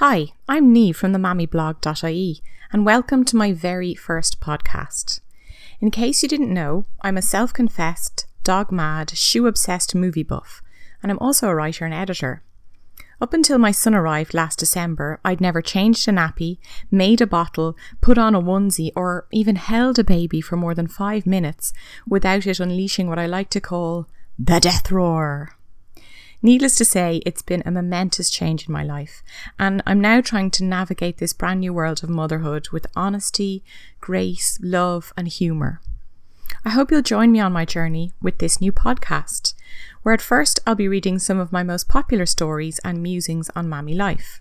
Hi, I'm Neve from the mammyblog.ie and welcome to my very first podcast. In case you didn't know, I'm a self confessed, dog mad, shoe obsessed movie buff, and I'm also a writer and editor. Up until my son arrived last December, I'd never changed a nappy, made a bottle, put on a onesie, or even held a baby for more than five minutes without it unleashing what I like to call the death roar. Needless to say, it's been a momentous change in my life, and I'm now trying to navigate this brand new world of motherhood with honesty, grace, love, and humour. I hope you'll join me on my journey with this new podcast, where at first I'll be reading some of my most popular stories and musings on mammy life.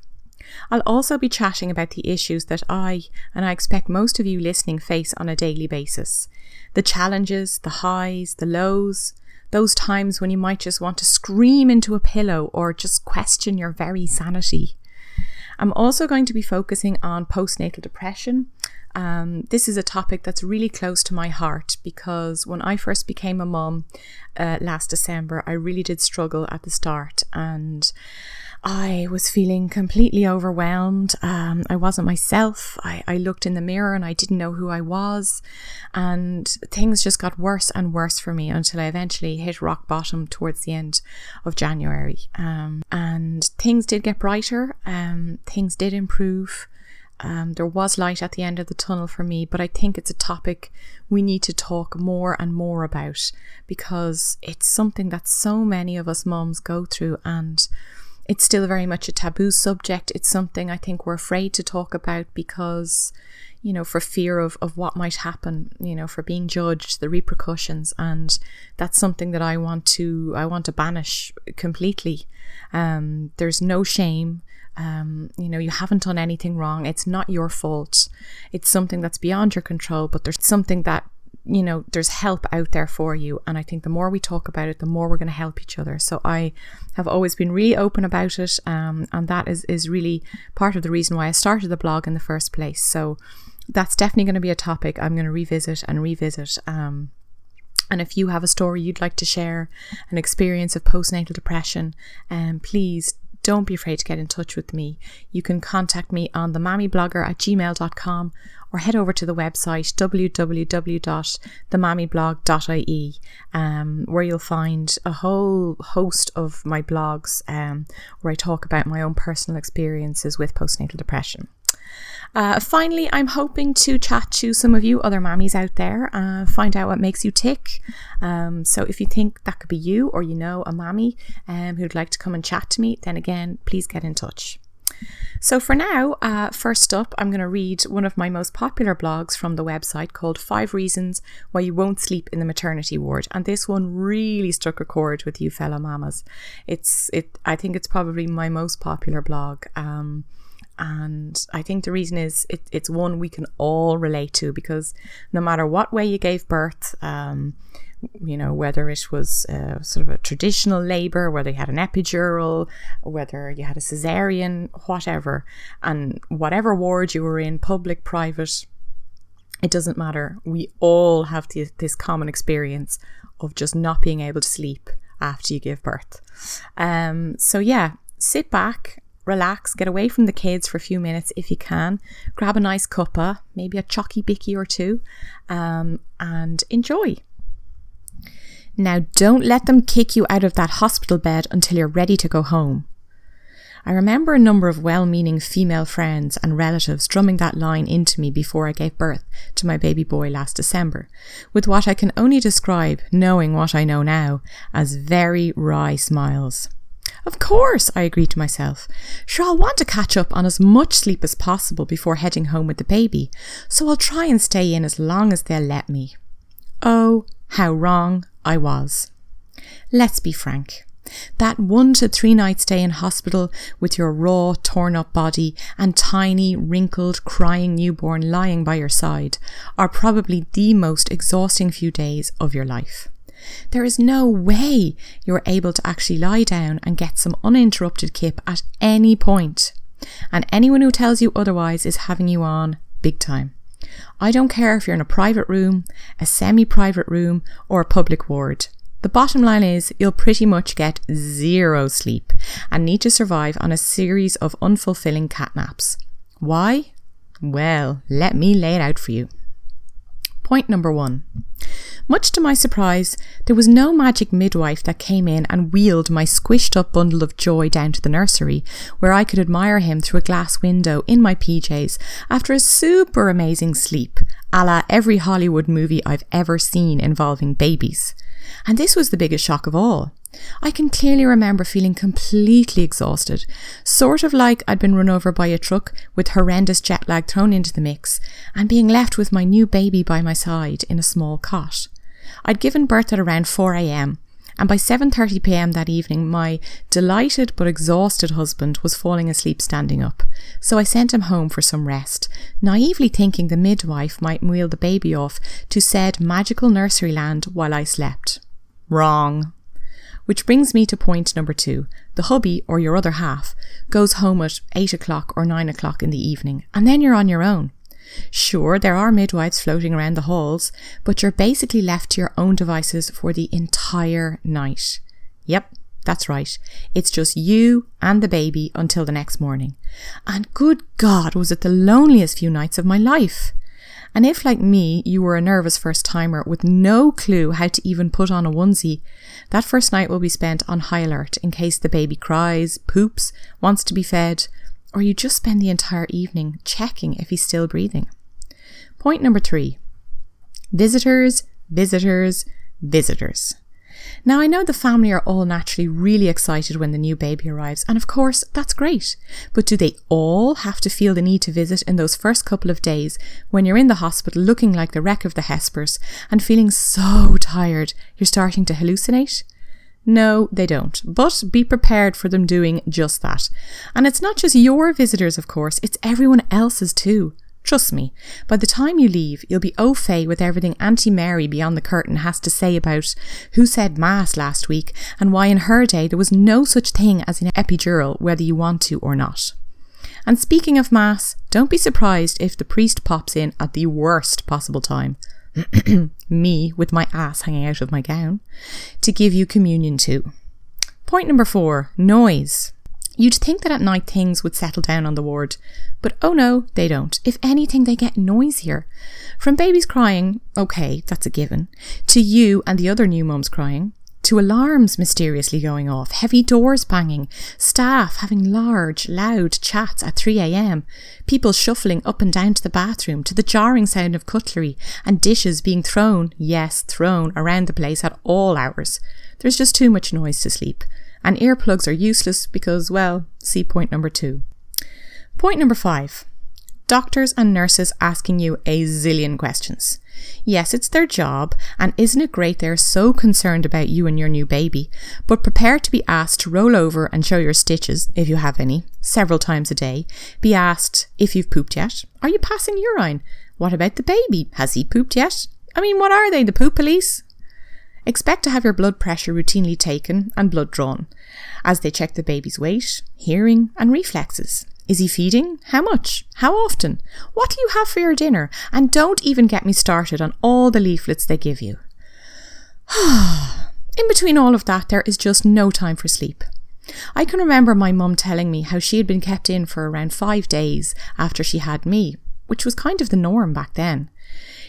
I'll also be chatting about the issues that I, and I expect most of you listening, face on a daily basis the challenges, the highs, the lows, those times when you might just want to scream into a pillow or just question your very sanity. I'm also going to be focusing on postnatal depression. Um, this is a topic that's really close to my heart because when I first became a mum uh, last December, I really did struggle at the start and I was feeling completely overwhelmed. Um, I wasn't myself. I, I looked in the mirror and I didn't know who I was. And things just got worse and worse for me until I eventually hit rock bottom towards the end of January. Um, and things did get brighter, um, things did improve. Um, there was light at the end of the tunnel for me, but I think it's a topic we need to talk more and more about because it's something that so many of us mums go through and it's still very much a taboo subject. It's something I think we're afraid to talk about because, you know, for fear of, of what might happen, you know, for being judged, the repercussions. And that's something that I want to I want to banish completely. Um, there's no shame. Um, you know, you haven't done anything wrong. It's not your fault. It's something that's beyond your control, but there's something that you know, there's help out there for you. And I think the more we talk about it, the more we're going to help each other. So I have always been really open about it. Um, and that is, is really part of the reason why I started the blog in the first place. So that's definitely going to be a topic I'm going to revisit and revisit. Um, and if you have a story you'd like to share, an experience of postnatal depression, um, please don't be afraid to get in touch with me. You can contact me on the mammyblogger at gmail.com or head over to the website www.themammyblog.ie um, where you'll find a whole host of my blogs um, where I talk about my own personal experiences with postnatal depression. Uh, finally, I'm hoping to chat to some of you other mammies out there, uh, find out what makes you tick. Um, so if you think that could be you or you know a mammy um, who'd like to come and chat to me, then again, please get in touch. So, for now, uh, first up, I'm going to read one of my most popular blogs from the website called Five Reasons Why You Won't Sleep in the Maternity Ward. And this one really struck a chord with you, fellow mamas. It's, it, I think it's probably my most popular blog. Um, and I think the reason is it, it's one we can all relate to because no matter what way you gave birth, um, you know, whether it was uh, sort of a traditional labor, whether you had an epidural, whether you had a cesarean, whatever, and whatever ward you were in, public, private, it doesn't matter. We all have this, this common experience of just not being able to sleep after you give birth. Um, so, yeah, sit back, relax, get away from the kids for a few minutes if you can, grab a nice cuppa, maybe a chalky bicky or two, um, and enjoy. Now, don't let them kick you out of that hospital bed until you're ready to go home. I remember a number of well meaning female friends and relatives drumming that line into me before I gave birth to my baby boy last December, with what I can only describe, knowing what I know now, as very wry smiles. Of course, I agreed to myself. Sure, I'll want to catch up on as much sleep as possible before heading home with the baby, so I'll try and stay in as long as they'll let me. Oh, how wrong I was. Let's be frank. That one to three night stay in hospital with your raw, torn up body and tiny, wrinkled, crying newborn lying by your side are probably the most exhausting few days of your life. There is no way you're able to actually lie down and get some uninterrupted kip at any point. And anyone who tells you otherwise is having you on big time. I don't care if you're in a private room, a semi private room, or a public ward. The bottom line is you'll pretty much get zero sleep and need to survive on a series of unfulfilling catnaps. Why? Well, let me lay it out for you. Point number one. Much to my surprise, there was no magic midwife that came in and wheeled my squished up bundle of joy down to the nursery, where I could admire him through a glass window in my PJs after a super amazing sleep, a la every Hollywood movie I've ever seen involving babies. And this was the biggest shock of all. I can clearly remember feeling completely exhausted, sort of like I'd been run over by a truck with horrendous jet lag thrown into the mix, and being left with my new baby by my side in a small cot. I'd given birth at around 4am, and by 7:30 p.m. that evening my delighted but exhausted husband was falling asleep standing up. So I sent him home for some rest, naively thinking the midwife might wheel the baby off to said magical nursery land while I slept. Wrong. Which brings me to point number two. The hubby, or your other half, goes home at 8 o'clock or 9 o'clock in the evening, and then you're on your own. Sure, there are midwives floating around the halls, but you're basically left to your own devices for the entire night. Yep, that's right. It's just you and the baby until the next morning. And good God, was it the loneliest few nights of my life! And if, like me, you were a nervous first timer with no clue how to even put on a onesie, that first night will be spent on high alert in case the baby cries, poops, wants to be fed, or you just spend the entire evening checking if he's still breathing. Point number three visitors, visitors, visitors. Now, I know the family are all naturally really excited when the new baby arrives, and of course, that's great. But do they all have to feel the need to visit in those first couple of days when you're in the hospital looking like the wreck of the Hesperus and feeling so tired you're starting to hallucinate? No, they don't. But be prepared for them doing just that. And it's not just your visitors, of course, it's everyone else's too. Trust me, by the time you leave, you'll be au fait with everything Auntie Mary beyond the curtain has to say about who said Mass last week and why in her day there was no such thing as an epidural, whether you want to or not. And speaking of Mass, don't be surprised if the priest pops in at the worst possible time. me with my ass hanging out of my gown to give you communion too. Point number four noise. You'd think that at night things would settle down on the ward, but oh no, they don't. If anything, they get noisier. From babies crying, okay, that's a given, to you and the other new mums crying, to alarms mysteriously going off, heavy doors banging, staff having large, loud chats at 3am, people shuffling up and down to the bathroom, to the jarring sound of cutlery and dishes being thrown, yes, thrown around the place at all hours. There's just too much noise to sleep and earplugs are useless because, well, see point number two. Point number five doctors and nurses asking you a zillion questions. Yes, it's their job, and isn't it great they're so concerned about you and your new baby? But prepare to be asked to roll over and show your stitches, if you have any, several times a day. Be asked if you've pooped yet. Are you passing urine? What about the baby? Has he pooped yet? I mean, what are they, the poop police? Expect to have your blood pressure routinely taken and blood drawn, as they check the baby's weight, hearing, and reflexes. Is he feeding? How much? How often? What do you have for your dinner? And don't even get me started on all the leaflets they give you. In between all of that, there is just no time for sleep. I can remember my mum telling me how she had been kept in for around five days after she had me, which was kind of the norm back then.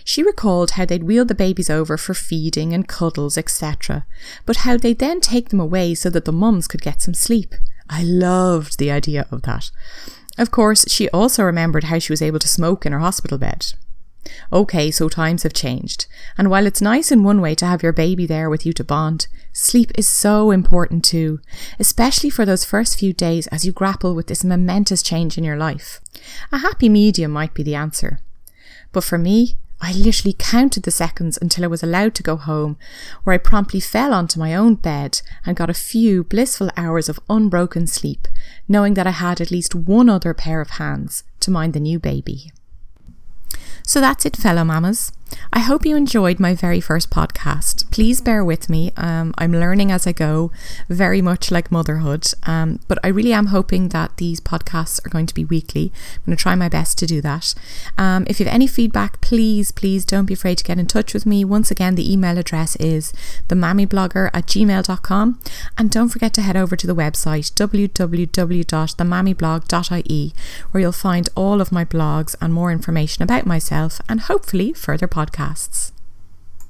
She recalled how they'd wheel the babies over for feeding and cuddles, etc., but how they'd then take them away so that the mums could get some sleep. I loved the idea of that. Of course, she also remembered how she was able to smoke in her hospital bed. Okay, so times have changed. And while it's nice in one way to have your baby there with you to bond, sleep is so important too, especially for those first few days as you grapple with this momentous change in your life. A happy medium might be the answer. But for me, I literally counted the seconds until I was allowed to go home, where I promptly fell onto my own bed and got a few blissful hours of unbroken sleep, knowing that I had at least one other pair of hands to mind the new baby. So that's it, fellow mamas. I hope you enjoyed my very first podcast. Please bear with me. Um, I'm learning as I go, very much like motherhood. Um, but I really am hoping that these podcasts are going to be weekly. I'm going to try my best to do that. Um, if you have any feedback, please, please don't be afraid to get in touch with me. Once again, the email address is themammyblogger at gmail.com. And don't forget to head over to the website www.themammyblog.ie where you'll find all of my blogs and more information about myself and hopefully further podcasts.